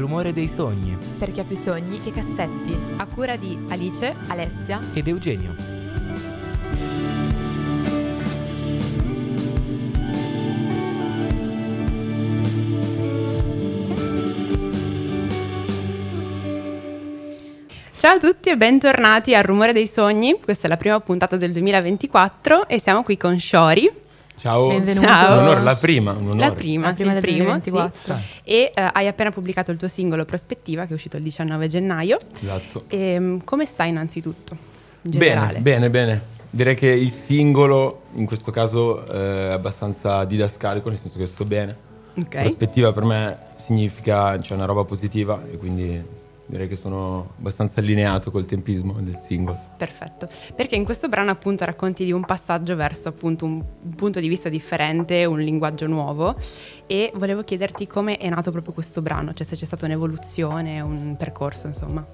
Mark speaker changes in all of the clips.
Speaker 1: rumore dei sogni.
Speaker 2: Per chi ha più sogni che cassetti. A cura di Alice, Alessia
Speaker 1: ed Eugenio.
Speaker 2: Ciao a tutti e bentornati al Rumore dei Sogni. Questa è la prima puntata del 2024 e siamo qui con Shori.
Speaker 3: Ciao,
Speaker 2: benvenuto. Ciao.
Speaker 3: Un onore, la prima. Un onore.
Speaker 2: La prima, la prima sì, del primo, 2024. Sì. E uh, hai appena pubblicato il tuo singolo Prospettiva che è uscito il 19 gennaio.
Speaker 3: Esatto.
Speaker 2: E, um, come stai innanzitutto? In
Speaker 3: bene, bene, bene. Direi che il singolo in questo caso eh, è abbastanza didascalico, nel senso che sto bene.
Speaker 2: Okay.
Speaker 3: Prospettiva per me significa cioè, una roba positiva e quindi direi che sono abbastanza allineato col tempismo del singolo.
Speaker 2: Perfetto, perché in questo brano appunto racconti di un passaggio verso appunto un, un punto di vista differente, un linguaggio nuovo e volevo chiederti come è nato proprio questo brano, cioè se c'è stata un'evoluzione, un percorso insomma.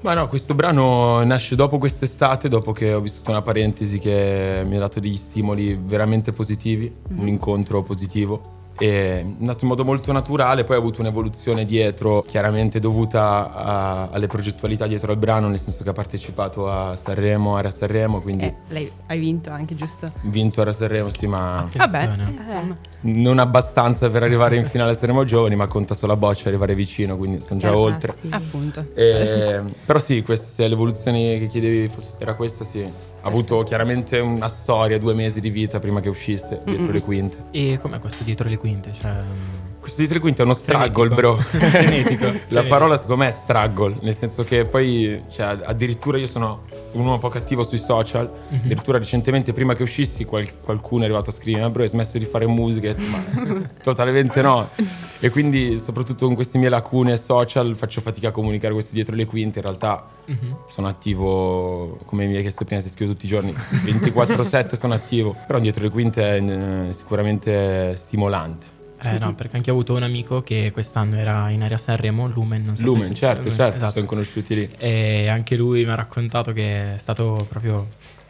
Speaker 3: Ma no, questo brano nasce dopo quest'estate, dopo che ho vissuto una parentesi che mi ha dato degli stimoli veramente positivi, mm-hmm. un incontro positivo è nato in modo molto naturale, poi ha avuto un'evoluzione dietro, chiaramente dovuta a, alle progettualità dietro al brano, nel senso che ha partecipato a Sanremo, Area Sanremo, quindi...
Speaker 2: Eh, lei hai vinto anche, giusto?
Speaker 3: Vinto Area Sanremo, sì, ma...
Speaker 2: Vabbè, eh.
Speaker 3: Non abbastanza per arrivare in finale a Sanremo Giovani, ma conta solo a boccia arrivare vicino, quindi sono già eh, oltre.
Speaker 2: Sì. Appunto.
Speaker 3: E, però sì, questa, se l'evoluzione che chiedevi fosse, era questa, sì ha avuto chiaramente una storia, due mesi di vita prima che uscisse dietro mm-hmm. le quinte.
Speaker 1: E com'è questo dietro le quinte? Cioè...
Speaker 3: Questo dietro le quinte è uno struggle, bro. Frenetico. La parola secondo me è struggle, nel senso che poi, cioè, addirittura io sono un uomo un po' cattivo sui social, mm-hmm. addirittura recentemente prima che uscissi qual- qualcuno è arrivato a scrivere, bro hai smesso di fare musica? Ma totalmente no. E quindi soprattutto con queste mie lacune social faccio fatica a comunicare questo dietro le quinte, in realtà mm-hmm. sono attivo, come mi hai chiesto prima, se scrivo tutti i giorni, 24-7 sono attivo, però dietro le quinte è sicuramente stimolante.
Speaker 1: Eh no, perché anche ho avuto un amico che quest'anno era in area Sanremo, Lumen, non so
Speaker 3: Lumen,
Speaker 1: se
Speaker 3: certo, Lumen, certo, esatto. sono conosciuti lì.
Speaker 1: E anche lui mi ha raccontato che è stato proprio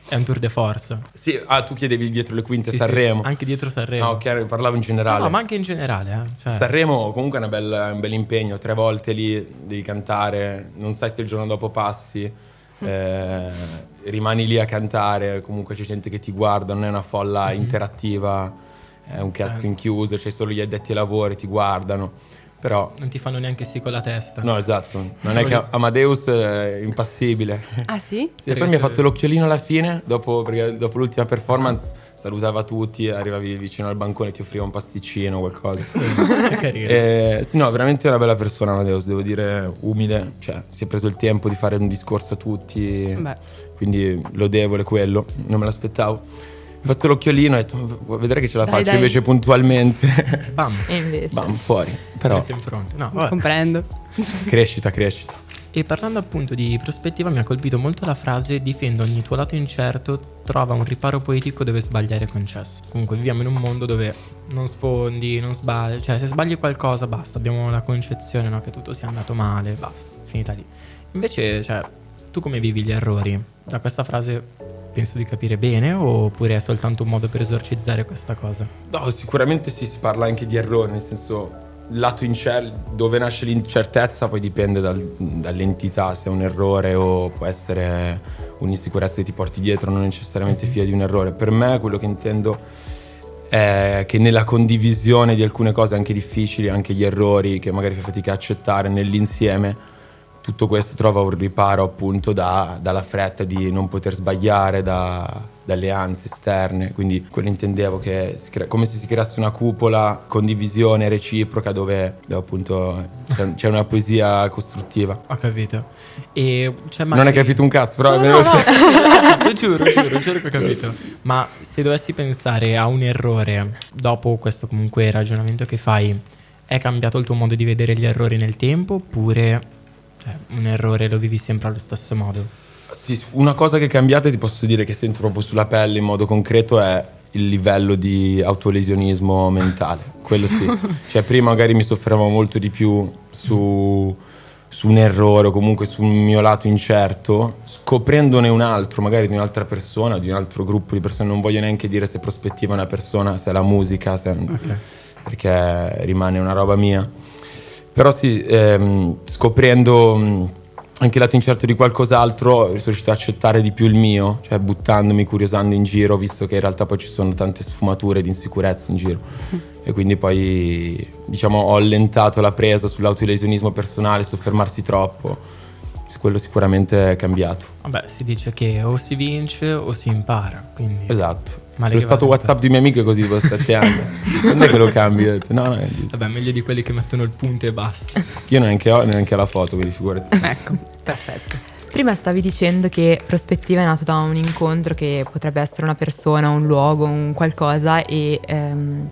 Speaker 1: è un tour de force.
Speaker 3: Sì, ah, tu chiedevi dietro le quinte sì, Sanremo.
Speaker 1: Sì, anche dietro Sanremo.
Speaker 3: Ah, ok, parlavo in generale.
Speaker 1: No, ma anche in generale. Eh.
Speaker 3: Cioè... Sanremo comunque è bella, un bel impegno, tre volte lì devi cantare, non sai se il giorno dopo passi, mm. eh, rimani lì a cantare, comunque c'è gente che ti guarda, non è una folla mm-hmm. interattiva è un casting eh. chiuso, c'è solo gli addetti ai lavori, ti guardano. Però...
Speaker 1: Non ti fanno neanche sì con la testa.
Speaker 3: No, esatto. Non è che Amadeus è impassibile.
Speaker 2: Ah sì?
Speaker 3: sì e poi mi ha fatto l'occhiolino alla fine, dopo, dopo l'ultima performance salutava tutti, arrivavi vicino al bancone e ti offriva un pasticcino o qualcosa. che carino. E, sì, no, veramente una bella persona Amadeus, devo dire, umile, cioè si è preso il tempo di fare un discorso a tutti, Beh. quindi lodevole quello, non me l'aspettavo ho fatto l'occhiolino e ho detto, vedrai che ce la dai, faccio, dai. invece puntualmente.
Speaker 1: Bam.
Speaker 2: E invece.
Speaker 3: Bam, fuori. Però...
Speaker 1: in fronte. No.
Speaker 2: Comprendo.
Speaker 3: Crescita, crescita.
Speaker 1: E parlando appunto di prospettiva mi ha colpito molto la frase difendo ogni tuo lato incerto, trova un riparo poetico dove sbagliare è concesso. Comunque viviamo in un mondo dove non sfondi, non sbagli, cioè se sbagli qualcosa basta, abbiamo la concezione no, che tutto sia andato male, basta, finita lì. Invece, cioè, tu come vivi gli errori? Da questa frase penso di capire bene oppure è soltanto un modo per esorcizzare questa cosa?
Speaker 3: No, sicuramente sì, si parla anche di errore, nel senso lato incer- dove nasce l'incertezza poi dipende dal, dall'entità, se è un errore o può essere un'insicurezza che ti porti dietro, non necessariamente figlia di un errore. Per me quello che intendo è che nella condivisione di alcune cose anche difficili, anche gli errori che magari fai fatica a accettare nell'insieme, tutto questo trova un riparo appunto da, dalla fretta di non poter sbagliare, da, dalle ansie esterne, quindi quello intendevo che crea, come se si creasse una cupola, condivisione reciproca dove, dove appunto c'è, c'è, una poesia costruttiva.
Speaker 1: Ho capito. E
Speaker 3: magari... Non hai capito un cazzo, però...
Speaker 1: No, no, no. giuro, giuro, giuro che ho capito. Ma se dovessi pensare a un errore, dopo questo comunque ragionamento che fai, è cambiato il tuo modo di vedere gli errori nel tempo oppure cioè, un errore lo vivi sempre allo stesso modo?
Speaker 3: Sì, una cosa che è cambiata, ti posso dire che sento proprio sulla pelle in modo concreto, è il livello di autolesionismo mentale. Quello sì. cioè, prima magari mi soffermavo molto di più su, su, un errore o comunque su un mio lato incerto, scoprendone un altro, magari di un'altra persona, di un altro gruppo di persone. Non voglio neanche dire se prospettiva una persona, se è la musica, se, okay. perché rimane una roba mia Però sì, ehm, scoprendo anche il lato incerto di qualcos'altro, sono riuscito a accettare di più il mio, cioè buttandomi, curiosando in giro, visto che in realtà poi ci sono tante sfumature di insicurezza in giro. E quindi poi, diciamo, ho allentato la presa sull'autolesionismo personale, soffermarsi troppo. Quello sicuramente è cambiato.
Speaker 1: Vabbè, si dice che o si vince o si impara, quindi...
Speaker 3: Esatto.
Speaker 1: Male
Speaker 3: Lo
Speaker 1: che
Speaker 3: stato. WhatsApp di mie amiche è così dopo sette anni. non è che lo cambi. ho detto, No, no, è giusto.
Speaker 1: Vabbè, meglio di quelli che mettono il punto e basta.
Speaker 3: Io neanche ho neanche la foto, quindi figurati.
Speaker 2: Ecco, perfetto.
Speaker 4: Prima stavi dicendo che prospettiva è nato da un incontro che potrebbe essere una persona, un luogo, un qualcosa e ehm,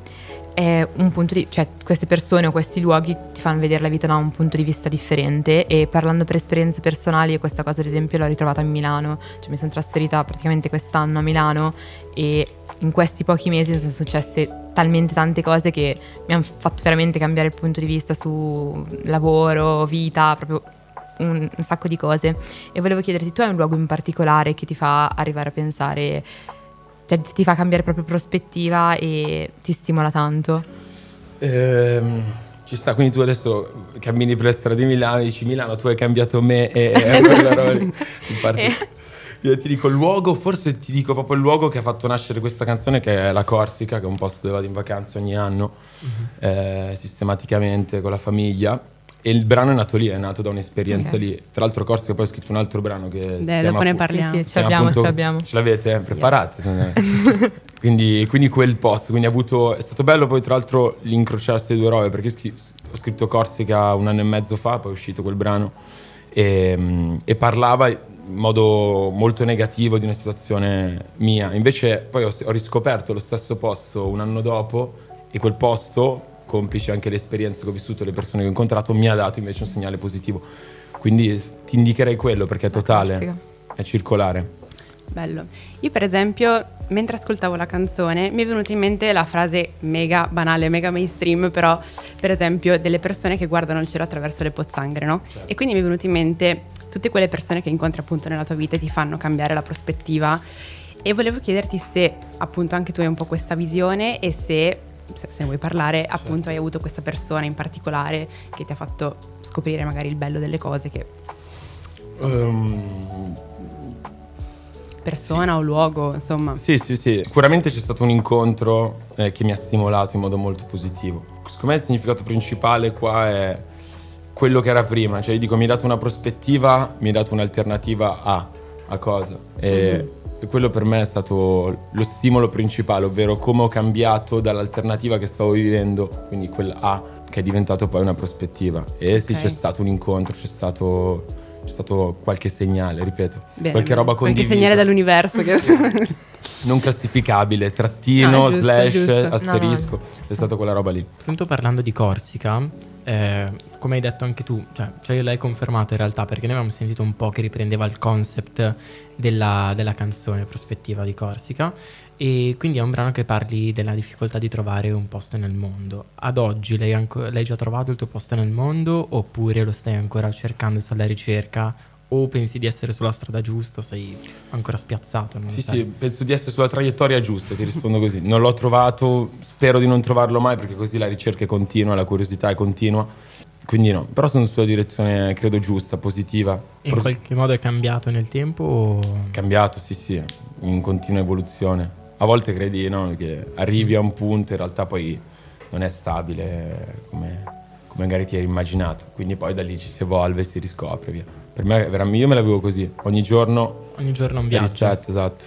Speaker 4: di, cioè queste persone o questi luoghi ti fanno vedere la vita da un punto di vista differente e parlando per esperienze personali questa cosa ad esempio l'ho ritrovata a Milano, cioè mi sono trasferita praticamente quest'anno a Milano e in questi pochi mesi sono successe talmente tante cose che mi hanno fatto veramente cambiare il punto di vista su lavoro, vita, proprio un, un sacco di cose. E volevo chiederti tu hai un luogo in particolare che ti fa arrivare a pensare cioè ti fa cambiare proprio prospettiva e ti stimola tanto
Speaker 3: Ehm, ci sta, quindi tu adesso cammini per le strade di Milano e dici Milano, tu hai cambiato me e, e lì. In parte- Io ti dico il luogo, forse ti dico proprio il luogo che ha fatto nascere questa canzone che è la Corsica, che è un posto dove vado in vacanza ogni anno, eh, sistematicamente con la famiglia. E il brano è nato lì, è nato da un'esperienza
Speaker 4: Ok.
Speaker 3: lì. Tra l'altro Corsica poi ho scritto un altro brano che si
Speaker 2: Dai,
Speaker 3: chiama
Speaker 2: dopo ne parliamo.
Speaker 4: Sì, sì,
Speaker 3: si
Speaker 4: ce l'abbiamo,
Speaker 3: appunto-
Speaker 4: ce l'abbiamo.
Speaker 3: Ce l'avete? Preparate. secondo me. quindi, quindi quel posto, quindi avuto, è stato bello poi tra l'altro l'incrociarsi le due robe, perché ho scritto Corsica un anno e mezzo fa, poi è uscito quel brano, e, mm, e parlava in modo molto negativo di una situazione mia. Invece poi ho, ho riscoperto lo stesso posto un anno dopo e quel posto, complice anche le esperienze che ho vissuto, le persone che ho incontrato, mi ha dato invece un segnale positivo. Quindi ti indicherei quello perché è totale, è circolare.
Speaker 2: Bello. Io per esempio, mentre ascoltavo la canzone, mi è venuta in mente la frase mega banale, mega mainstream, però per esempio delle persone che guardano il cielo attraverso le pozzanghere, no? E quindi mi è venuta in mente tutte quelle persone che incontri appunto nella tua vita e ti fanno cambiare la prospettiva. E volevo chiederti se appunto anche tu hai un po' questa visione e se, se, se ne vuoi parlare, appunto hai avuto questa persona in particolare che ti ha fatto scoprire magari il bello delle cose che
Speaker 3: Ehm,
Speaker 2: persona o luogo, insomma.
Speaker 3: Sì, sì, sì. Sicuramente c'è stato un incontro eh, che mi ha stimolato in modo molto positivo. Secondo me il significato principale qua è quello che era prima. Cioè, io dico, mi hai dato una prospettiva, mi hai dato un'alternativa a, a cosa. E, e quello per me è stato lo stimolo principale, ovvero come ho cambiato dall'alternativa che stavo vivendo, quindi quel A, che è diventato poi una prospettiva. E sì,
Speaker 2: Ok.
Speaker 3: c'è stato un incontro, c'è stato, c'è stato qualche segnale, ripeto.
Speaker 2: Bene,
Speaker 3: qualche
Speaker 2: bene.
Speaker 3: roba condivisa
Speaker 2: Qualche segnale dall'universo. Che...
Speaker 3: non classificabile, trattino,
Speaker 2: No, giusto,
Speaker 3: slash,
Speaker 2: giusto.
Speaker 3: asterisco,
Speaker 4: No,
Speaker 3: è
Speaker 4: sta.
Speaker 3: stata quella roba lì.
Speaker 1: Appunto parlando di Corsica, eh, come hai detto anche tu, cioè, cioè l'hai confermato in realtà perché noi avevamo sentito un po' che riprendeva il concept della, della canzone Prospettiva di Corsica e quindi è un brano che parli della difficoltà di trovare un posto nel mondo. Ad oggi l'hai, anco- l'hai già trovato il tuo posto nel mondo oppure lo stai ancora cercando, stai alla ricerca o pensi di essere sulla strada giusta sei ancora spiazzato?
Speaker 3: Sì,
Speaker 1: sai.
Speaker 3: sì, penso di essere sulla traiettoria giusta, ti rispondo così. Non l'ho trovato, spero di non trovarlo mai perché così la ricerca è continua, la curiosità è continua. Quindi no, però sono sulla direzione, credo, giusta, positiva.
Speaker 1: In
Speaker 3: Pro-
Speaker 1: qualche modo è cambiato nel tempo o...
Speaker 3: Cambiato, sì, sì, in continua evoluzione. A volte credi no, che arrivi a un punto, in realtà poi non è stabile come, come magari ti eri immaginato. Quindi poi da lì ci si evolve, si riscopre via. Per me, veramente, io me la vivo così. Ogni giorno
Speaker 1: Ogni giorno un viaggio.
Speaker 3: reset, esatto.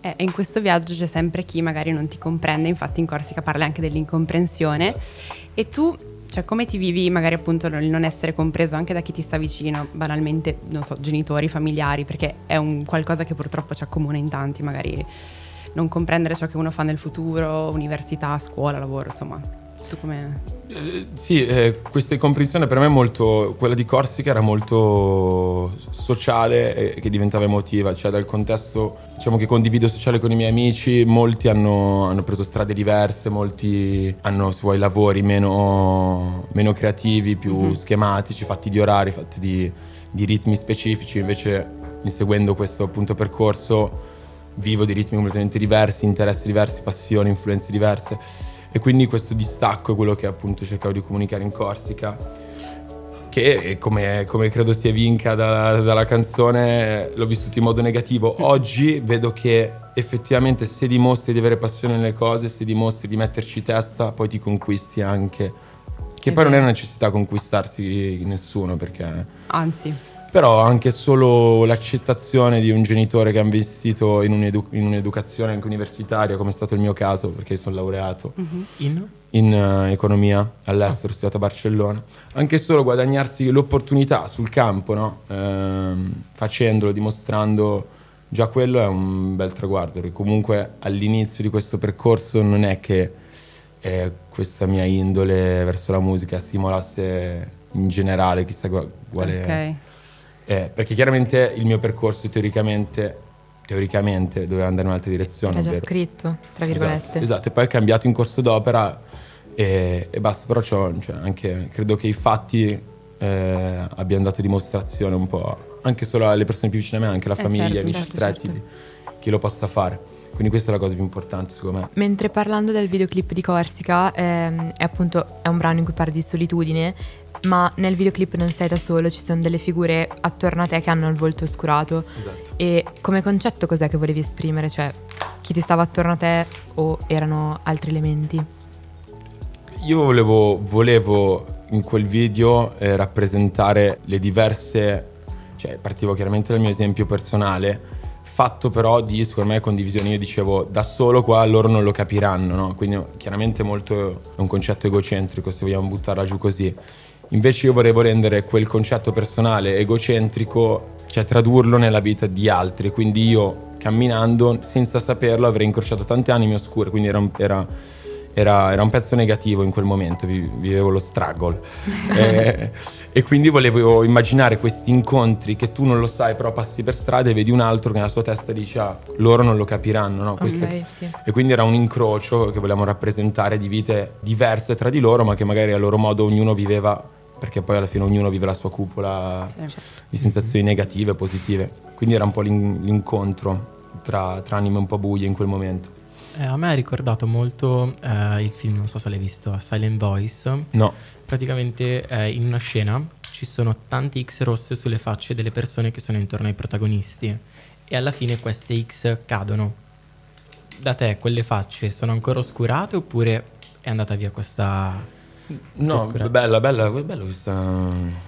Speaker 2: Eh, e in questo viaggio c'è sempre chi magari non ti comprende, infatti in Corsica parla anche dell'incomprensione. E tu, cioè, come ti vivi magari appunto il non essere compreso anche da chi ti sta vicino, banalmente, non so, genitori, familiari, perché è un qualcosa che purtroppo ci accomuna in tanti, magari non comprendere ciò che uno fa nel futuro, università, scuola, lavoro, insomma. Tu come...
Speaker 3: Eh, sì, eh, questa comprensione per me è molto. quella di Corsica era molto sociale e che diventava emotiva, cioè dal contesto diciamo che condivido sociale con i miei amici, molti hanno, hanno preso strade diverse, molti hanno se vuoi lavori meno, meno creativi, più schematici, fatti di orari, fatti di, di ritmi specifici, invece inseguendo questo appunto percorso vivo di ritmi completamente diversi, interessi diversi, passioni, influenze diverse. E quindi questo distacco è quello che appunto cercavo di comunicare in Corsica. che come, come credo sia vinca da, dalla canzone l'ho vissuto in modo negativo. Oggi vedo che effettivamente se dimostri di avere passione nelle cose, se dimostri di metterci testa, poi ti conquisti anche. Che poi non è una necessità conquistarsi nessuno perché...
Speaker 2: Anzi,
Speaker 3: Però anche solo l'accettazione di un genitore che ha investito in, un'edu- in un'educazione anche universitaria, come è stato il mio caso, perché sono laureato
Speaker 1: In?
Speaker 3: in eh, economia all'estero, ho studiato a Barcellona. Anche solo guadagnarsi l'opportunità sul campo, no? Ehm, facendolo, dimostrando, già quello è un bel traguardo, perché comunque all'inizio di questo percorso non è che eh, questa mia indole verso la musica stimolasse in generale chissà quale...
Speaker 2: ok.
Speaker 3: Eh, perché chiaramente il mio percorso teoricamente, teoricamente doveva andare in un'altra direzione.
Speaker 4: Era già
Speaker 3: ovvero-
Speaker 4: scritto, tra virgolette.
Speaker 3: Esatto, esatto, e poi è cambiato in corso d'opera e, e basta, però cioè, anche, credo che i fatti eh, abbiano dato dimostrazione un po', anche solo alle persone più vicine a me, anche alla
Speaker 2: Eh,
Speaker 3: famiglia,
Speaker 2: certo,
Speaker 3: amici
Speaker 2: certo,
Speaker 3: stretti,
Speaker 2: certo.
Speaker 3: chi lo possa fare. Quindi questa è la cosa più importante secondo me.
Speaker 4: Mentre parlando del videoclip di Corsica, ehm, è appunto è un brano in cui parli di solitudine, ma nel videoclip non sei da solo, ci sono delle figure attorno a te che hanno il volto oscurato.
Speaker 3: Esatto.
Speaker 4: E come concetto cos'è che volevi esprimere? Cioè, chi ti stava attorno a te o erano altri elementi?
Speaker 3: Io volevo, volevo in quel video eh, rappresentare le diverse, cioè partivo chiaramente dal mio esempio personale, fatto però di secondo me condivisione. Io dicevo da solo qua loro non lo capiranno, no? Quindi chiaramente molto è un concetto egocentrico se vogliamo buttarla giù così. Invece io volevo rendere quel concetto personale egocentrico, cioè tradurlo nella vita di altri. Quindi io camminando senza saperlo avrei incrociato tante anime oscure, quindi era un, era- era- era un pezzo negativo in quel momento, vi- vivevo lo struggle. e, e quindi volevo immaginare questi incontri che tu non lo sai, però passi per strada e vedi un altro che nella sua testa dice ah, loro non lo capiranno, no? Questo-
Speaker 4: Ok, sì.
Speaker 3: e quindi era un incrocio che volevamo rappresentare di vite diverse tra di loro, ma che magari a loro modo ognuno viveva, perché poi alla fine ognuno vive la sua cupola
Speaker 2: Sì.
Speaker 3: di sensazioni negative e positive. Quindi era un po' l'in- l'incontro tra, tra anime un po' buie in quel momento.
Speaker 1: Eh, a me ha ricordato molto eh, il film, non so se l'hai visto, A Silent Voice.
Speaker 3: No,
Speaker 1: Praticamente eh, in una scena ci sono tante X rosse sulle facce delle persone che sono intorno ai protagonisti e alla fine queste X cadono. Da te quelle facce sono ancora oscurate oppure è andata via questa...
Speaker 3: no, bella, bella, bella questa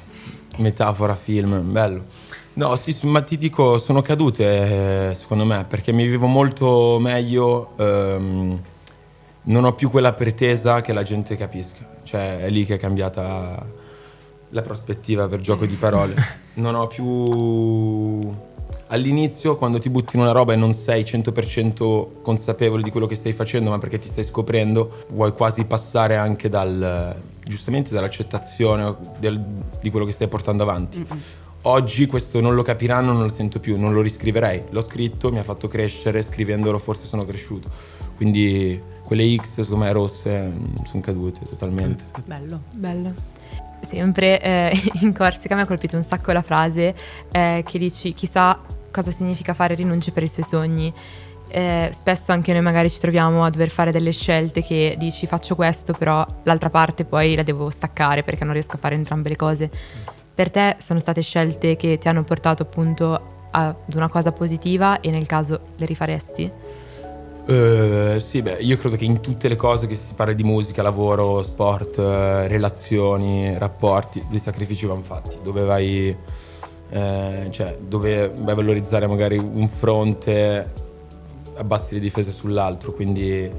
Speaker 3: metafora film, bello. No, sì, sì, ma ti dico, sono cadute eh, secondo me, perché mi vivo molto meglio, ehm, non ho più quella pretesa che la gente capisca, cioè è lì che è cambiata la prospettiva per gioco di parole. Non ho più... All'inizio, quando ti butti in una roba e non sei 100% consapevole di quello che stai facendo, ma perché ti stai scoprendo, vuoi quasi passare anche dal, giustamente dall'accettazione del- di quello che stai portando avanti. Oggi questo non lo capiranno, non lo sento più, non lo riscriverei. L'ho scritto, mi ha fatto crescere, scrivendolo forse sono cresciuto. Quindi quelle X, secondo me, rosse, sono cadute totalmente.
Speaker 2: Bello.
Speaker 4: Bello. Sempre eh, in Corsica mi ha colpito un sacco la frase eh, che dici chissà cosa significa fare rinunce per i suoi sogni. Eh, spesso anche noi magari ci troviamo a dover fare delle scelte che dici faccio questo però l'altra parte poi la devo staccare perché non riesco a fare entrambe le cose. Per te sono state scelte che ti hanno portato appunto ad una cosa positiva e nel caso le rifaresti?
Speaker 3: Eh, sì, beh, io credo che in tutte le cose che si parla di musica, lavoro, sport, eh, relazioni, rapporti, dei sacrifici vanno fatti. Dove vai, eh, cioè, dove vai valorizzare magari un fronte, abbassi le difese sull'altro. Quindi,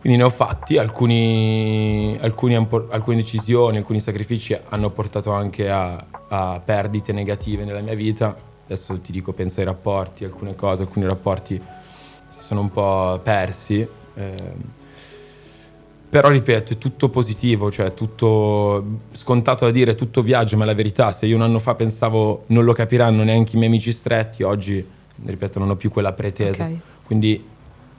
Speaker 3: quindi ne ho fatti. Alcuni, alcuni alcune decisioni, alcuni sacrifici hanno portato anche a, a perdite negative nella mia vita. Adesso ti dico, penso ai rapporti, alcune cose, alcuni rapporti si sono un po' persi. ehm. Però ripeto, è tutto positivo, cioè tutto scontato da dire, tutto viaggio, ma è la verità. Se io un anno fa pensavo non lo capiranno neanche i miei amici stretti, oggi, ripeto, non ho più quella pretesa.
Speaker 4: Ok.
Speaker 3: Quindi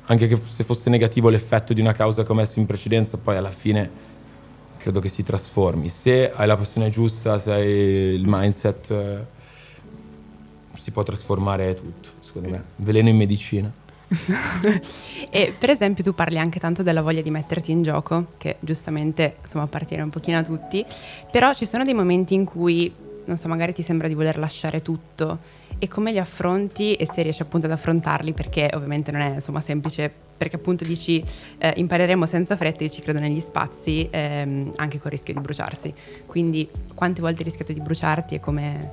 Speaker 3: anche che se fosse negativo l'effetto di una causa che ho messo in precedenza, poi alla fine credo che si trasformi. Se hai la passione giusta, se hai il mindset, eh, si può trasformare tutto, secondo me. Veleno in medicina.
Speaker 2: e per esempio tu parli anche tanto della voglia di metterti in gioco, che giustamente insomma appartiene un pochino a tutti, però ci sono dei momenti in cui, non so, magari ti sembra di voler lasciare tutto e come li affronti e se riesci appunto ad affrontarli, perché ovviamente non è insomma semplice, perché appunto dici eh, impareremo senza fretta, io ci credo negli spazi, ehm, anche con il rischio di bruciarsi. Quindi quante volte hai rischiato di bruciarti e come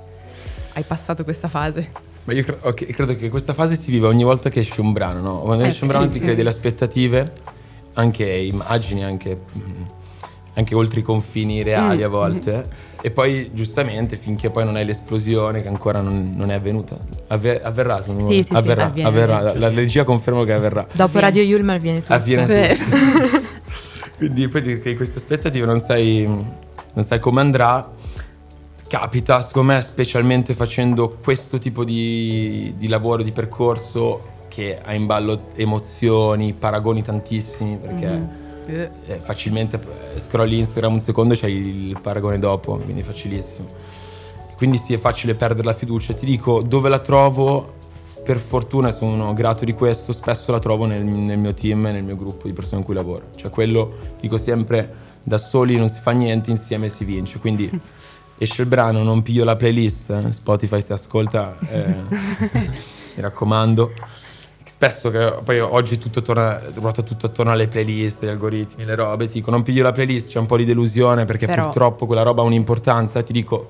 Speaker 2: hai passato questa fase?
Speaker 3: Ma io cre- okay, credo che questa fase si viva ogni volta che esce un brano, no? Quando esce un brano ti crei delle aspettative, anche immagini, anche, anche oltre i confini reali mm. a volte. E poi giustamente finché poi non hai l'esplosione che ancora non, non è avvenuta. Avver- avverrà,
Speaker 4: sì, sì, sì,
Speaker 3: avverrà,
Speaker 4: avviene,
Speaker 3: avverrà. La, la, regia conferma che avverrà.
Speaker 4: Dopo Radio Yulma avviene tutto.
Speaker 3: Avviene tutto. Quindi poi di queste aspettative non sai, non sai come andrà capita, secondo me, specialmente facendo questo tipo di, di lavoro, di percorso, che ha in ballo emozioni, paragoni tantissimi, perché mm-hmm. eh, facilmente eh, scrolli Instagram un secondo e c'hai il paragone dopo, quindi è facilissimo. Quindi sì, è facile perdere la fiducia. Ti dico, dove la trovo, per fortuna sono grato di questo, spesso la trovo nel, nel mio team nel mio gruppo di persone con cui lavoro. Cioè quello, dico sempre, da soli non si fa niente, insieme si vince. Quindi esce il brano, non piglio la playlist, Spotify si ascolta, eh, mi raccomando. Spesso che poi oggi tutto torna, ruota tutto attorno alle playlist, gli algoritmi, le robe, ti dico non piglio la playlist, c'è un po' di delusione perché Però... purtroppo quella roba ha un'importanza, ti dico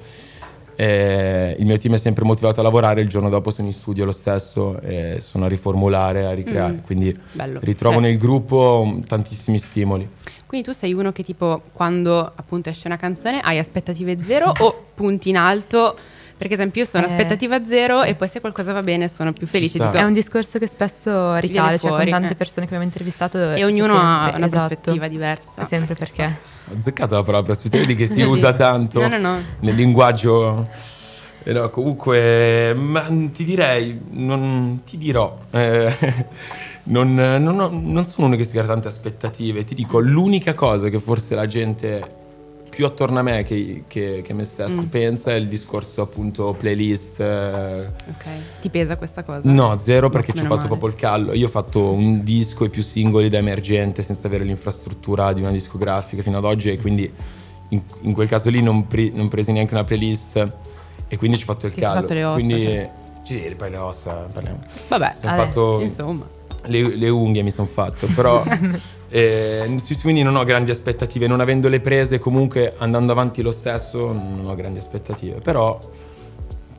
Speaker 3: eh, il mio team è sempre motivato a lavorare, il giorno dopo sono in studio lo stesso e sono a riformulare, a ricreare, mm. quindi Bello. ritrovo cioè. nel gruppo tantissimi stimoli.
Speaker 2: Quindi tu sei uno che tipo quando appunto esce una canzone hai aspettative zero o punti in alto? Perché ad esempio io sono eh, aspettativa zero sì. e poi se qualcosa va bene sono più felice. Tipo,
Speaker 4: è un discorso che spesso ricade, cioè con tante eh. persone che abbiamo intervistato.
Speaker 2: E ognuno sempre, ha una esatto. prospettiva diversa.
Speaker 4: Sempre perché.
Speaker 3: Ho azzeccato la parola prospettiva di che si usa tanto no, no, no. nel linguaggio. Eh no, comunque, ma ti direi, non ti dirò. Eh, non, non, non sono uno che si crea tante aspettative. Ti dico, l'unica cosa che forse la gente più attorno a me che, che, che me stesso mm. pensa è il discorso appunto playlist.
Speaker 2: Ok, ti pesa questa cosa?
Speaker 3: No, zero perché ci ho fatto male. proprio il callo. Io ho fatto un disco e più singoli da emergente senza avere l'infrastruttura di una discografica fino ad oggi e quindi in, in quel caso lì non, pre, non, presi neanche una playlist e quindi ci ho fatto il
Speaker 2: che
Speaker 3: callo.
Speaker 2: Fatto le ossa,
Speaker 3: quindi
Speaker 2: cioè.
Speaker 3: sì, poi le ossa parliamo.
Speaker 2: Vabbè,
Speaker 3: Sono fatto,
Speaker 2: insomma
Speaker 3: le, le unghie mi sono fatto, però eh, quindi non ho grandi aspettative, non avendo le prese comunque andando avanti lo stesso non ho grandi aspettative, però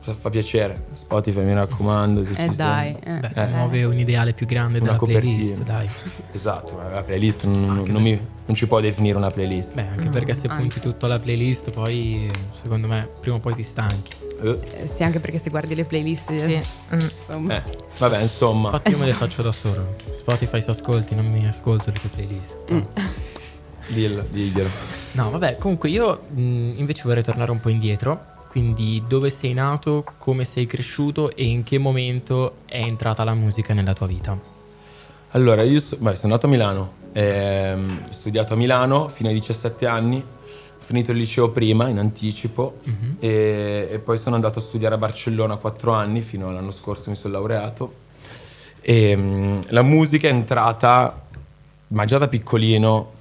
Speaker 3: fa piacere, Spotify mi raccomando. Se
Speaker 2: eh
Speaker 3: ci
Speaker 2: dai,
Speaker 1: eh. Beh, eh. muove un ideale più grande una della copertina. playlist, dai.
Speaker 3: Esatto, ma la playlist non, non, mi, non, ci può definire una playlist.
Speaker 1: Beh, anche no, perché se anche. punti tutto alla playlist poi secondo me prima o poi ti stanchi.
Speaker 2: Eh. sì, anche perché se guardi le playlist. Sì.
Speaker 3: Mm. Eh, vabbè, insomma.
Speaker 1: Infatti, io me le faccio da solo. Spotify se ascolti, non mi ascolto le tue playlist. Mm.
Speaker 3: Dillo, diglielo.
Speaker 1: No, vabbè, comunque io mh, invece vorrei tornare un po' indietro. Quindi, dove sei nato, come sei cresciuto e in che momento è entrata la musica nella tua vita?
Speaker 3: Allora, io so, beh, sono nato a Milano, ehm, ho studiato a Milano fino ai 17 anni finito il liceo prima, in anticipo, uh-huh. e, e, poi sono andato a studiare a Barcellona quattro anni, fino all'anno scorso mi sono laureato. E um, la musica è entrata, ma già da piccolino,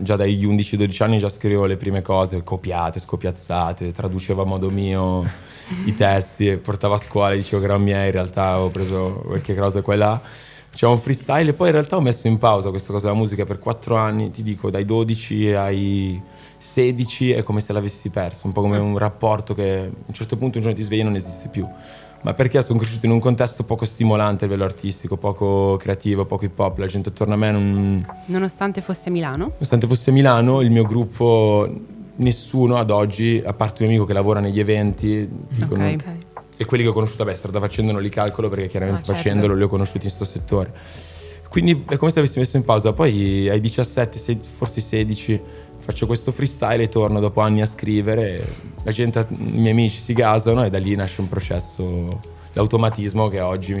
Speaker 3: già dagli 11-12 anni già scrivevo le prime cose, copiate, scopiazzate, traducevo a modo mio i testi, portavo a scuola, dicevo che erano miei, in realtà avevo preso qualche cosa qua e là. Facevo un freestyle e poi in realtà ho messo in pausa questa cosa della musica per quattro anni, ti dico, dai 12 ai 16 è come se l'avessi perso, un po' come un rapporto che a un certo punto un giorno ti svegli e non esiste più. Ma perché sono cresciuto in un contesto poco stimolante a livello artistico, poco creativo, poco hip hop, la gente attorno a me non...
Speaker 2: Nonostante fosse Milano?
Speaker 3: Nonostante fosse Milano, il mio gruppo, nessuno ad oggi, a parte un amico che lavora negli eventi, dico, okay. non... e quelli che ho conosciuto, beh, strada facendo non li calcolo perché chiaramente ah, certo. facendolo li ho conosciuti in questo settore. Quindi è come se avessi messo in pausa, poi ai 17, forse 16 faccio questo freestyle e torno dopo anni a scrivere, la gente, i miei amici si gasano e da lì nasce un processo, l'automatismo che oggi,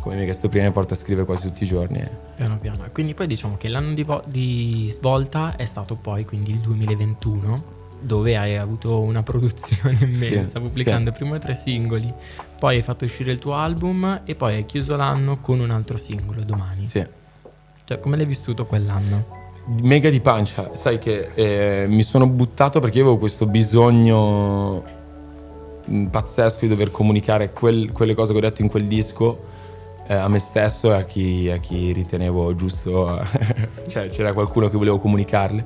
Speaker 3: come mi hai chiesto prima, mi porta a scrivere quasi tutti i giorni.
Speaker 1: Piano piano, quindi poi diciamo che l'anno di, vo- di svolta è stato poi quindi il 2021 dove hai avuto una produzione immensa,
Speaker 3: Sì,
Speaker 1: pubblicando prima tre singoli, poi hai fatto uscire il tuo album e poi hai chiuso l'anno con un altro singolo domani.
Speaker 3: Sì.
Speaker 1: Cioè, come l'hai vissuto quell'anno?
Speaker 3: Mega di pancia, sai che eh, mi sono buttato perché io avevo questo bisogno mh, pazzesco di dover comunicare quel- quelle cose che ho detto in quel disco eh, a me stesso e a chi, a chi ritenevo giusto, cioè c'era qualcuno che volevo comunicarle.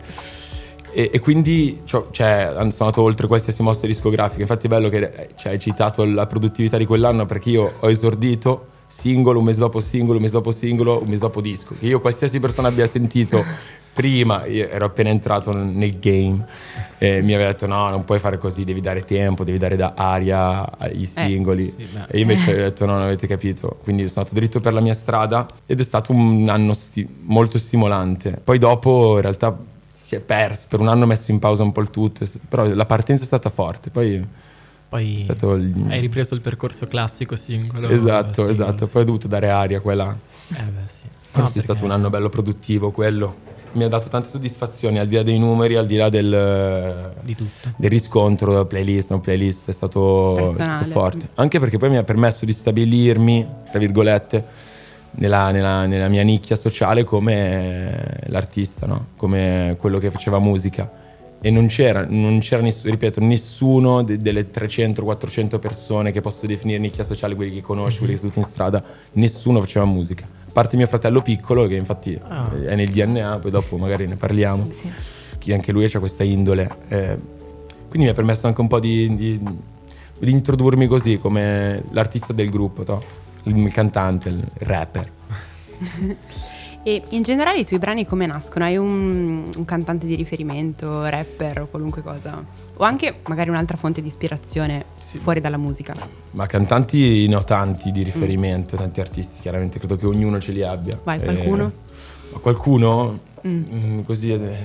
Speaker 3: E, e quindi cioè, cioè, sono andato oltre qualsiasi mossa discografica. Infatti è bello che cioè, hai citato la produttività di quell'anno perché io ho esordito singolo, un mese dopo singolo, un mese dopo singolo, un mese dopo disco. Che io qualsiasi persona abbia sentito prima, ero appena entrato nel game e mi aveva detto no, non puoi fare così, devi dare tempo, devi dare da aria ai singoli.
Speaker 1: sì, beh.
Speaker 3: e io invece ho detto no, non avete capito. Quindi sono andato dritto per la mia strada ed è stato un anno sti- molto stimolante. Poi dopo in realtà si è perso, per un anno ho messo in pausa un po' il tutto, però la partenza è stata forte. Poi
Speaker 1: Poi
Speaker 3: il...
Speaker 1: hai ripreso il percorso classico singolo.
Speaker 3: Esatto,
Speaker 1: singolo,
Speaker 3: esatto.
Speaker 1: sì.
Speaker 3: Poi ho dovuto dare aria quella.
Speaker 1: Eh beh, sì.
Speaker 3: Però
Speaker 1: No,
Speaker 3: sì, è stato un anno bello produttivo quello. Mi ha dato tante soddisfazioni, al di là dei numeri, al di là del,
Speaker 1: Di tutto.
Speaker 3: del riscontro, playlist, non playlist, è stato, è stato forte. Anche perché poi mi ha permesso di stabilirmi, tra virgolette, nella, nella- nella mia nicchia sociale come l'artista, no? come quello che faceva musica. E non c'era, non c'era nessuno, ripeto, nessuno de- delle 300-400 persone che posso definire nicchia sociale, quelli che conosci, quelli che seduti in strada, nessuno faceva musica. A parte mio fratello piccolo, che infatti
Speaker 1: Ah.
Speaker 3: è nel DNA, poi dopo magari ne parliamo
Speaker 4: Sì.
Speaker 3: che anche lui ha questa indole. eh, quindi mi ha permesso anche un po' di, di- di introdurmi così come l'artista del gruppo, to? il cantante, il rapper.
Speaker 2: E in generale i tuoi brani come nascono? Hai un, un cantante di riferimento, rapper o qualunque cosa? O anche magari un'altra fonte di ispirazione
Speaker 3: Sì.
Speaker 2: fuori dalla musica?
Speaker 3: Ma cantanti ne ho tanti di riferimento, tanti artisti, chiaramente credo che ognuno ce li abbia.
Speaker 2: Vai, qualcuno?
Speaker 3: ma qualcuno?
Speaker 2: Mm.
Speaker 3: Mm, così... eh,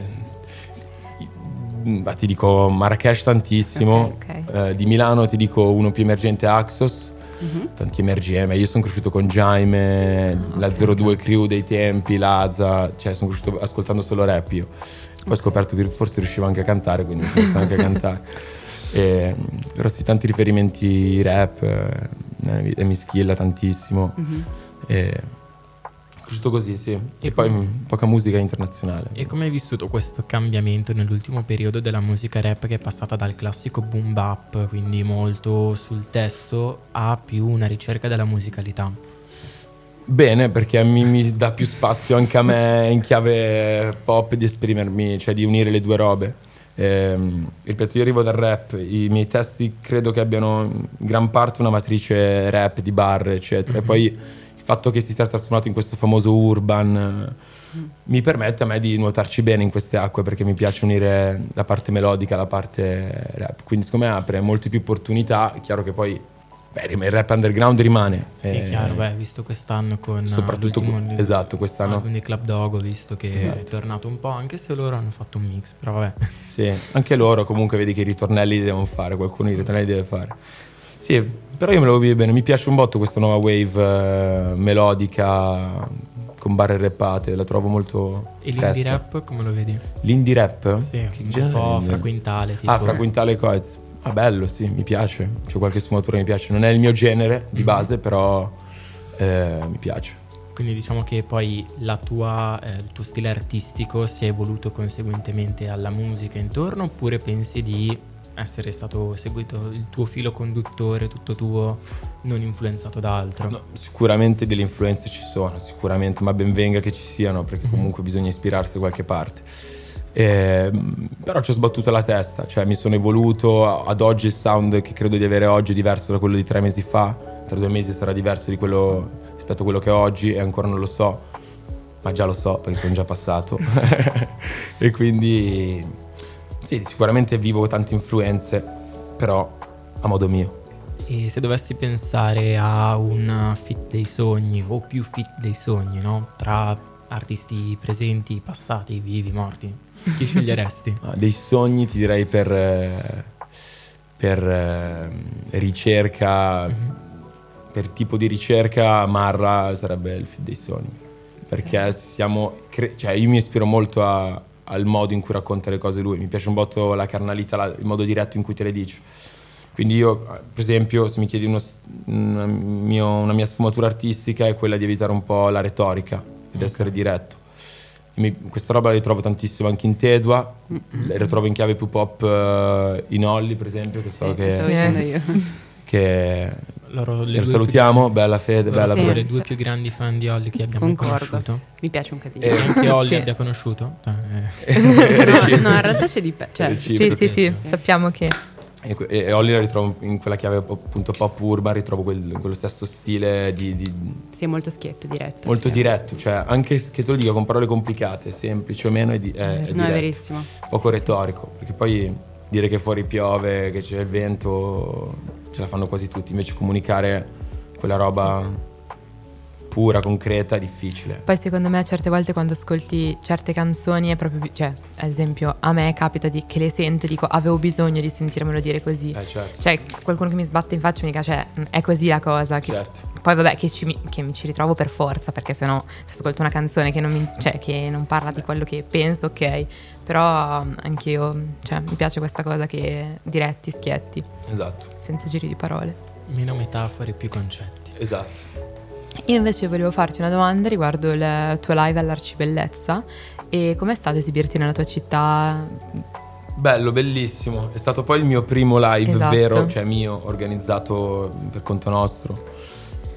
Speaker 3: mm, ti dico Marrakesh tantissimo,
Speaker 4: Ok, ok.
Speaker 3: Eh, di Milano ti dico uno più emergente Axos,
Speaker 2: Mhm.
Speaker 3: tanti MRGM. Io sono cresciuto con Jaime, la
Speaker 4: ok,
Speaker 3: 02 Crew dei tempi, Lazza, cioè sono cresciuto ascoltando solo rap io. Poi ho scoperto che forse riuscivo anche a cantare, quindi ho iniziato anche a cantare. E, però sì, tanti riferimenti rap, eh, e mi schilla tantissimo.
Speaker 2: Mhm.
Speaker 3: E, cresciuto così, sì. E,
Speaker 1: E
Speaker 3: poi
Speaker 1: come-
Speaker 3: mm, poca musica internazionale.
Speaker 1: E come hai vissuto questo cambiamento nell'ultimo periodo della musica rap che è passata dal classico boom bap, quindi molto sul testo, a più una ricerca della musicalità?
Speaker 3: Bene, perché mi, mi dà più spazio anche a me in chiave pop di esprimermi, cioè di unire le due robe. Ehm, ripeto, io arrivo dal rap, i miei testi credo che abbiano in gran parte una matrice rap di barre, eccetera. E poi il fatto che si sia trasformato in questo famoso urban eh, mi permette a me di nuotarci bene in queste acque perché mi piace unire la parte melodica alla parte rap. Quindi secondo me apre molte più opportunità. È chiaro che poi beh, il rap underground rimane.
Speaker 1: Sì,
Speaker 3: Eh,
Speaker 1: chiaro, beh, visto quest'anno con eh,
Speaker 3: soprattutto esatto quest'anno
Speaker 1: album di Club Dog, ho visto che è
Speaker 3: Esatto.
Speaker 1: tornato un po', anche se loro hanno fatto un mix, però vabbè.
Speaker 3: sì anche loro comunque vedi che i ritornelli li devono fare qualcuno i ritornelli deve fare sì però io me lo vivo bene mi piace un botto questa nuova wave eh, melodica con barre rappate la trovo molto
Speaker 1: E l'indie
Speaker 3: fresca.
Speaker 1: rap come lo vedi?
Speaker 3: l'indie rap
Speaker 1: Sì,
Speaker 3: Che
Speaker 1: un
Speaker 3: genere
Speaker 1: po' fra quintale. Tipo.
Speaker 3: ah fra quintale e coez ah bello sì mi piace c'è qualche sfumatura che mi piace non è il mio genere di
Speaker 1: Mhm.
Speaker 3: base però eh, mi piace
Speaker 1: Quindi diciamo che poi la tua, eh, il tuo stile artistico si è evoluto conseguentemente alla musica intorno oppure pensi di essere stato seguito il tuo filo conduttore, tutto tuo, non influenzato da altro?
Speaker 3: No, sicuramente delle influenze ci sono, sicuramente, ma ben venga che ci siano, perché
Speaker 1: Mhm.
Speaker 3: comunque bisogna ispirarsi da qualche parte. Ehm, però ci ho sbattuto la testa, cioè mi sono evoluto, ad oggi il sound che credo di avere oggi è diverso da quello di tre mesi fa, tra due mesi sarà diverso di quello, rispetto a quello che ho oggi e ancora non lo so, ma già lo so perché sono già passato. e quindi sì, sicuramente vivo tante influenze, però a modo mio.
Speaker 1: E se dovessi pensare a un fit dei sogni o più fit dei sogni, no? Tra artisti presenti, passati, vivi, morti, chi sceglieresti?
Speaker 3: Ah, dei sogni ti direi per, eh, per eh, ricerca,
Speaker 1: Mhm.
Speaker 3: per tipo di ricerca Marra sarebbe il film dei sogni. Perché siamo, cre- cioè io mi ispiro molto a, al modo in cui racconta le cose lui. Mi piace un botto la carnalità, la- il modo diretto in cui te le dice. Quindi io, per esempio, se mi chiedi uno una, mio- una mia sfumatura artistica è quella di evitare un po' la retorica ed essere diretto. Mi- questa roba la ritrovo tantissimo anche in Tedua, la ritrovo in chiave più pop eh, in Olli, per esempio, che so
Speaker 2: Sì,
Speaker 3: che,
Speaker 4: Sì.
Speaker 2: dicendo io.
Speaker 3: che
Speaker 1: Loro, le
Speaker 3: salutiamo,
Speaker 1: più-
Speaker 3: bella Fede,
Speaker 1: loro
Speaker 3: bella
Speaker 1: sono
Speaker 2: Sì.
Speaker 1: le
Speaker 3: Fede.
Speaker 1: due più grandi fan di Olli che abbiamo
Speaker 2: Concordo.
Speaker 1: conosciuto.
Speaker 2: Mi piace un casino.
Speaker 3: Eh,
Speaker 1: E anche Olli
Speaker 4: Sì.
Speaker 1: abbia conosciuto. Eh,
Speaker 2: No, no, in realtà c'è di pe- cioè,
Speaker 3: Sì,
Speaker 4: Sì, sì, sì,
Speaker 2: sì.
Speaker 4: sappiamo che...
Speaker 3: E, e Olli la ritrovo in quella chiave appunto pop urban, ritrovo quel- quello stesso stile di, di-
Speaker 2: sì, è molto schietto, diretto.
Speaker 3: molto
Speaker 2: Sì.
Speaker 3: diretto, cioè anche che te lo dica con parole complicate, semplici o meno, è, di- è, è
Speaker 2: No, è
Speaker 3: diretto.
Speaker 2: verissimo.
Speaker 3: poco retorico, perché poi dire che fuori piove, che c'è il vento, ce la fanno quasi tutti, invece comunicare quella roba pura, concreta difficile.
Speaker 4: Poi secondo me certe volte quando ascolti certe canzoni è proprio, cioè, ad esempio a me capita di, che le sento e dico avevo bisogno di sentirmelo dire così.
Speaker 3: Eh certo,
Speaker 4: Cioè qualcuno che mi sbatte in faccia mi dica, cioè "Mm, è così la cosa. Che-
Speaker 3: certo.
Speaker 4: Poi vabbè che, ci, mi- che mi ci ritrovo per forza perché sennò se ascolto una canzone che non, mi- cioè, che non parla di quello che penso, ok. Però anch'io, cioè mi piace questa cosa che diretti, schietti,
Speaker 3: Esatto,
Speaker 4: senza giri di parole.
Speaker 1: meno metafore, più concetti.
Speaker 3: esatto.
Speaker 4: Io invece volevo farti una domanda riguardo il tuo live all'Arcibellezza e com'è stato esibirti nella tua città?
Speaker 3: Bello, bellissimo. È stato poi il mio primo live
Speaker 4: Esatto.
Speaker 3: vero, cioè mio, organizzato per conto nostro.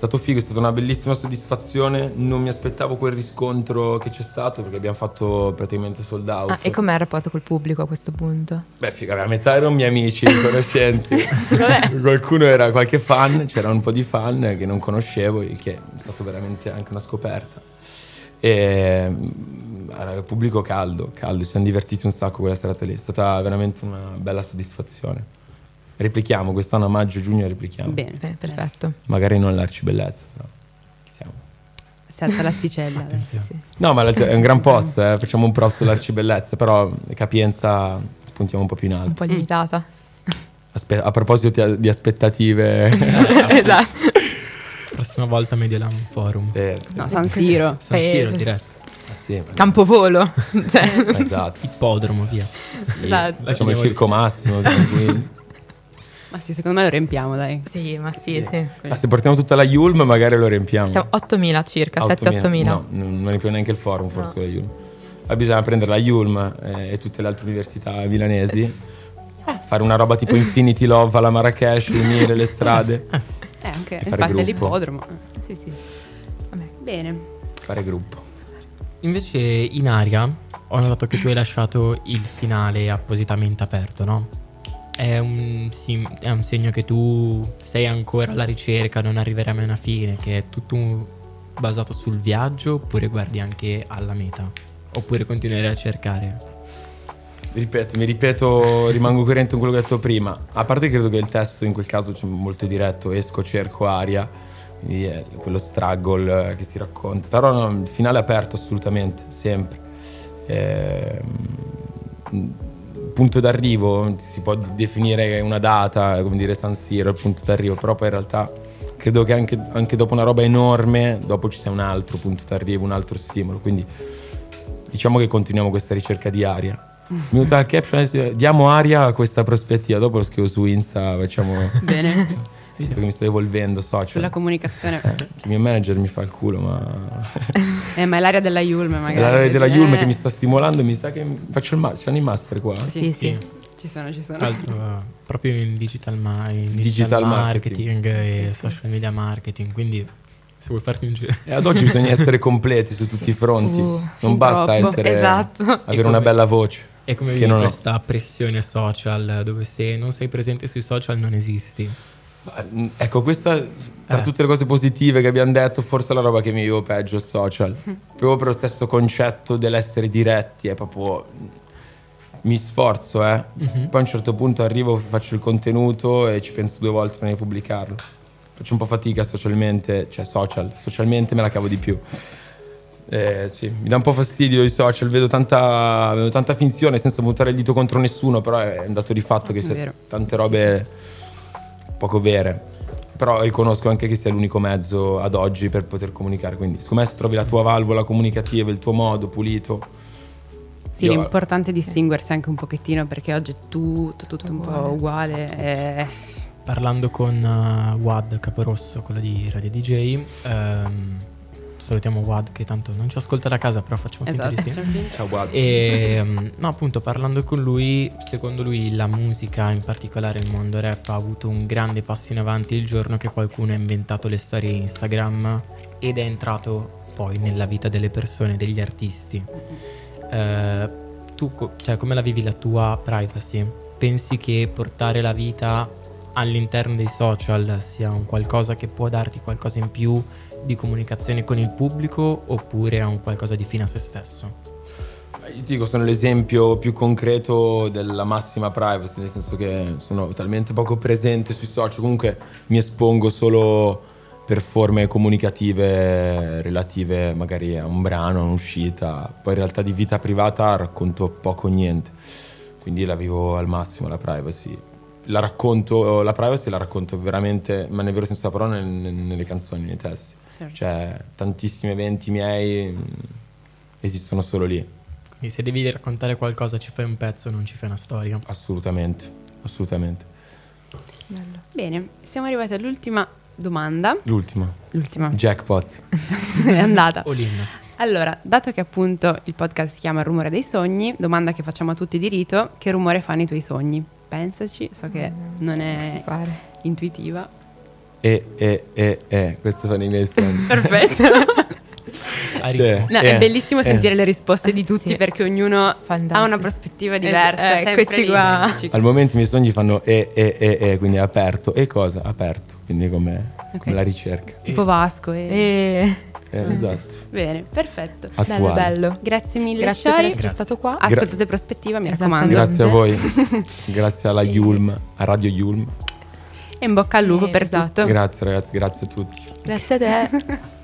Speaker 3: È stato figo, è stata una bellissima soddisfazione. Non mi aspettavo quel riscontro che c'è stato perché abbiamo fatto praticamente sold out.
Speaker 4: Ah, e com'è il rapporto col pubblico a questo punto?
Speaker 3: Beh, figa, la metà erano miei amici, conoscenti. Qualcuno era qualche fan, c'era un po' di fan che non conoscevo, che è stato veramente anche una scoperta. E mm, era pubblico caldo, caldo, ci siamo divertiti un sacco quella serata lì, è stata veramente una bella soddisfazione. Replichiamo, quest'anno a maggio-giugno replichiamo.
Speaker 2: Bene,
Speaker 4: Beh, perfetto.
Speaker 3: Magari non l'arcibellezza, però ci siamo.
Speaker 2: Si alza l'asticella.
Speaker 4: Sì.
Speaker 3: No, ma è un gran post, eh, facciamo un props all'arcibellezza, però capienza spuntiamo un po' più in
Speaker 4: Un
Speaker 3: alto.
Speaker 4: po' limitata.
Speaker 3: Aspe- a proposito di, di aspettative,
Speaker 4: esatto.
Speaker 1: Prossima volta Mediolan Forum.
Speaker 3: eh, sì.
Speaker 2: No, San Siro.
Speaker 1: San
Speaker 4: Sì.
Speaker 1: Siro diretto.
Speaker 3: Ah, sì,
Speaker 4: Campovolo. cioè,
Speaker 3: esatto.
Speaker 1: Ippodromo, via.
Speaker 3: Sì,
Speaker 4: Esatto.
Speaker 3: Facciamo il circo massimo.
Speaker 2: Ma sì, secondo me lo riempiamo, dai.
Speaker 4: sì, ma sì, sì.
Speaker 3: Ah, se portiamo tutta la Yulm magari lo riempiamo.
Speaker 4: Siamo 8.000 circa,
Speaker 3: 8.000.
Speaker 4: 7-8.000.
Speaker 3: No, non non riempiamo neanche il forum forse
Speaker 4: No.
Speaker 3: con la Yulm. Ma bisogna prendere la Yulm eh, e tutte le altre università milanesi, fare una roba tipo Infinity Love alla Marrakesh, unire le strade,
Speaker 2: Eh, anche, infatti è
Speaker 3: gruppo.
Speaker 2: l'ippodromo.
Speaker 4: Sì, sì. Vabbè.
Speaker 2: Bene.
Speaker 3: fare gruppo.
Speaker 1: Invece in aria ho notato che tu hai lasciato il finale appositamente aperto, no? È un, sim- è un segno che tu sei ancora alla ricerca, non arriverai mai a una fine, che è tutto basato sul viaggio oppure guardi anche alla meta? Oppure continuerai a cercare?
Speaker 3: Ripeto, mi ripeto, rimango coerente con quello che ho detto prima. A parte credo che il testo in quel caso c'è molto diretto, esco, cerco aria, quindi è quello struggle che si racconta. Però no, il finale è aperto assolutamente, sempre. Ehm, punto d'arrivo, si può definire una data, come dire San Siro, il punto d'arrivo, però poi in realtà credo che anche, anche dopo una roba enorme, dopo ci sia un altro punto d'arrivo, un altro stimolo, quindi diciamo che continuiamo questa ricerca di aria. Minuta caption, diamo aria a questa prospettiva, dopo lo scrivo su Insta, facciamo,
Speaker 2: Bene.
Speaker 3: visto che mi sto evolvendo social.
Speaker 2: Sulla comunicazione.
Speaker 3: Il mio manager mi fa il culo, ma
Speaker 2: Eh, ma è l'aria della Yulm magari.
Speaker 3: l'area della
Speaker 2: Eh,
Speaker 3: Yulm che mi sta stimolando, mi sa che faccio il ma- c'hanno i master qua.
Speaker 4: Sì, sì.
Speaker 2: Ci sono, ci sono.
Speaker 1: Tra l'altro, eh, proprio in digital, ma- in digital,
Speaker 3: Digital
Speaker 1: marketing,
Speaker 3: marketing.
Speaker 1: e
Speaker 2: Sì, sì.
Speaker 1: social media marketing, quindi se vuoi farti un giro...
Speaker 3: E ad oggi bisogna essere completi su tutti i fronti.
Speaker 4: Uh,
Speaker 3: non basta
Speaker 2: troppo.
Speaker 3: essere
Speaker 4: Esatto.
Speaker 3: avere una bella voce.
Speaker 1: E come vedi
Speaker 3: non ho.
Speaker 1: questa pressione social dove se non sei presente sui social non esisti?
Speaker 3: Mm, Ecco, questa tra
Speaker 1: Eh.
Speaker 3: tutte le cose positive che abbiamo detto, forse è la roba che mi vivo peggio social. Proprio per lo stesso concetto dell'essere diretti, è proprio mi sforzo, eh.
Speaker 1: Mhm.
Speaker 3: Poi a un certo punto arrivo, faccio il contenuto e ci penso due volte prima di pubblicarlo. Faccio un po' fatica socialmente, cioè social, socialmente me la cavo di più. Eh, sì, mi dà un po' fastidio i social, vedo tanta, vedo tanta finzione senza buttare il dito contro nessuno, però è un dato di fatto che
Speaker 2: È
Speaker 3: se
Speaker 2: vero.
Speaker 3: tante robe poco vere. Però riconosco anche che sia l'unico mezzo ad oggi per poter comunicare. Quindi, secondo me, se trovi la tua valvola comunicativa, il tuo modo pulito,
Speaker 2: Sì,
Speaker 3: Io-
Speaker 2: l'importante è distinguersi anche un pochettino perché oggi è tutto, tutto un po' uguale. e-
Speaker 1: Parlando con uh, Wad Caporosso, quello di Radio DJ, ehm, salutiamo Wad che tanto non ci ascolta da casa, però facciamo finta
Speaker 2: Esatto.
Speaker 1: di sì.
Speaker 3: Ciao, guarda.
Speaker 1: E mm, no, appunto, parlando con lui, secondo lui la musica, in particolare il mondo rap, ha avuto un grande passo in avanti il giorno che qualcuno ha inventato le storie Instagram ed è entrato poi nella vita delle persone, degli artisti. Eh, tu, co- cioè, come la vivi la tua privacy? Pensi che portare la vita all'interno dei social sia un qualcosa che può darti qualcosa in più di comunicazione con il pubblico oppure è un qualcosa di fine a se stesso?
Speaker 3: Io ti dico, sono l'esempio più concreto della massima privacy, nel senso che sono talmente poco presente sui social, comunque mi espongo solo per forme comunicative relative magari a un brano, a un'uscita, poi in realtà di vita privata racconto poco o niente, quindi la vivo al massimo la privacy. La racconto, la privacy la racconto veramente, ma nel vero senso della parola, nel- nelle canzoni, nei testi.
Speaker 2: Certo.
Speaker 3: Cioè, tantissimi eventi miei mh, esistono solo lì.
Speaker 1: Quindi se devi raccontare qualcosa ci fai un pezzo, non ci fai una storia.
Speaker 3: Assolutamente, assolutamente.
Speaker 4: Bello.
Speaker 2: Bene, siamo arrivati all'ultima domanda.
Speaker 3: L'ultima,
Speaker 2: L'ultima
Speaker 3: jackpot.
Speaker 2: è andata.
Speaker 1: All in.
Speaker 2: Allora, dato che appunto il podcast si chiama Il rumore dei sogni, domanda che facciamo a tutti di rito, che rumore fanno i tuoi sogni? Pensaci, so che non è
Speaker 4: Pare.
Speaker 2: intuitiva.
Speaker 3: E, e, e, e, questo fa nei miei sogni.
Speaker 2: Perfetto.
Speaker 3: Sì.
Speaker 2: No,
Speaker 3: Eh,
Speaker 2: è bellissimo
Speaker 3: eh.
Speaker 2: sentire le risposte di tutti
Speaker 4: Sì.
Speaker 2: perché ognuno
Speaker 4: Fantastico.
Speaker 2: ha una prospettiva diversa.
Speaker 4: Eh,
Speaker 2: sempre
Speaker 4: eccoci
Speaker 2: lì,
Speaker 4: qua.
Speaker 2: qua.
Speaker 3: Al momento i miei sogni fanno e, e, e, e, quindi aperto. E cosa? Aperto, quindi come,
Speaker 2: Ok.
Speaker 3: come la ricerca.
Speaker 2: Tipo Vasco. E...
Speaker 3: Eh, esatto.
Speaker 2: Bene, perfetto.
Speaker 4: Bello,
Speaker 3: Attuale.
Speaker 4: bello.
Speaker 2: Grazie mille,
Speaker 4: Grazie per
Speaker 2: Sciori.
Speaker 4: essere
Speaker 1: Grazie.
Speaker 4: stato qua.
Speaker 2: Ascoltate Prospettiva, mi raccomando.
Speaker 3: Grazie a voi. Grazie alla Yulm, a Radio Yulm.
Speaker 2: E in bocca al lupo
Speaker 4: Eh,
Speaker 2: per
Speaker 4: esatto.
Speaker 2: tutto.
Speaker 3: Grazie ragazzi, grazie a tutti.
Speaker 4: Grazie a te.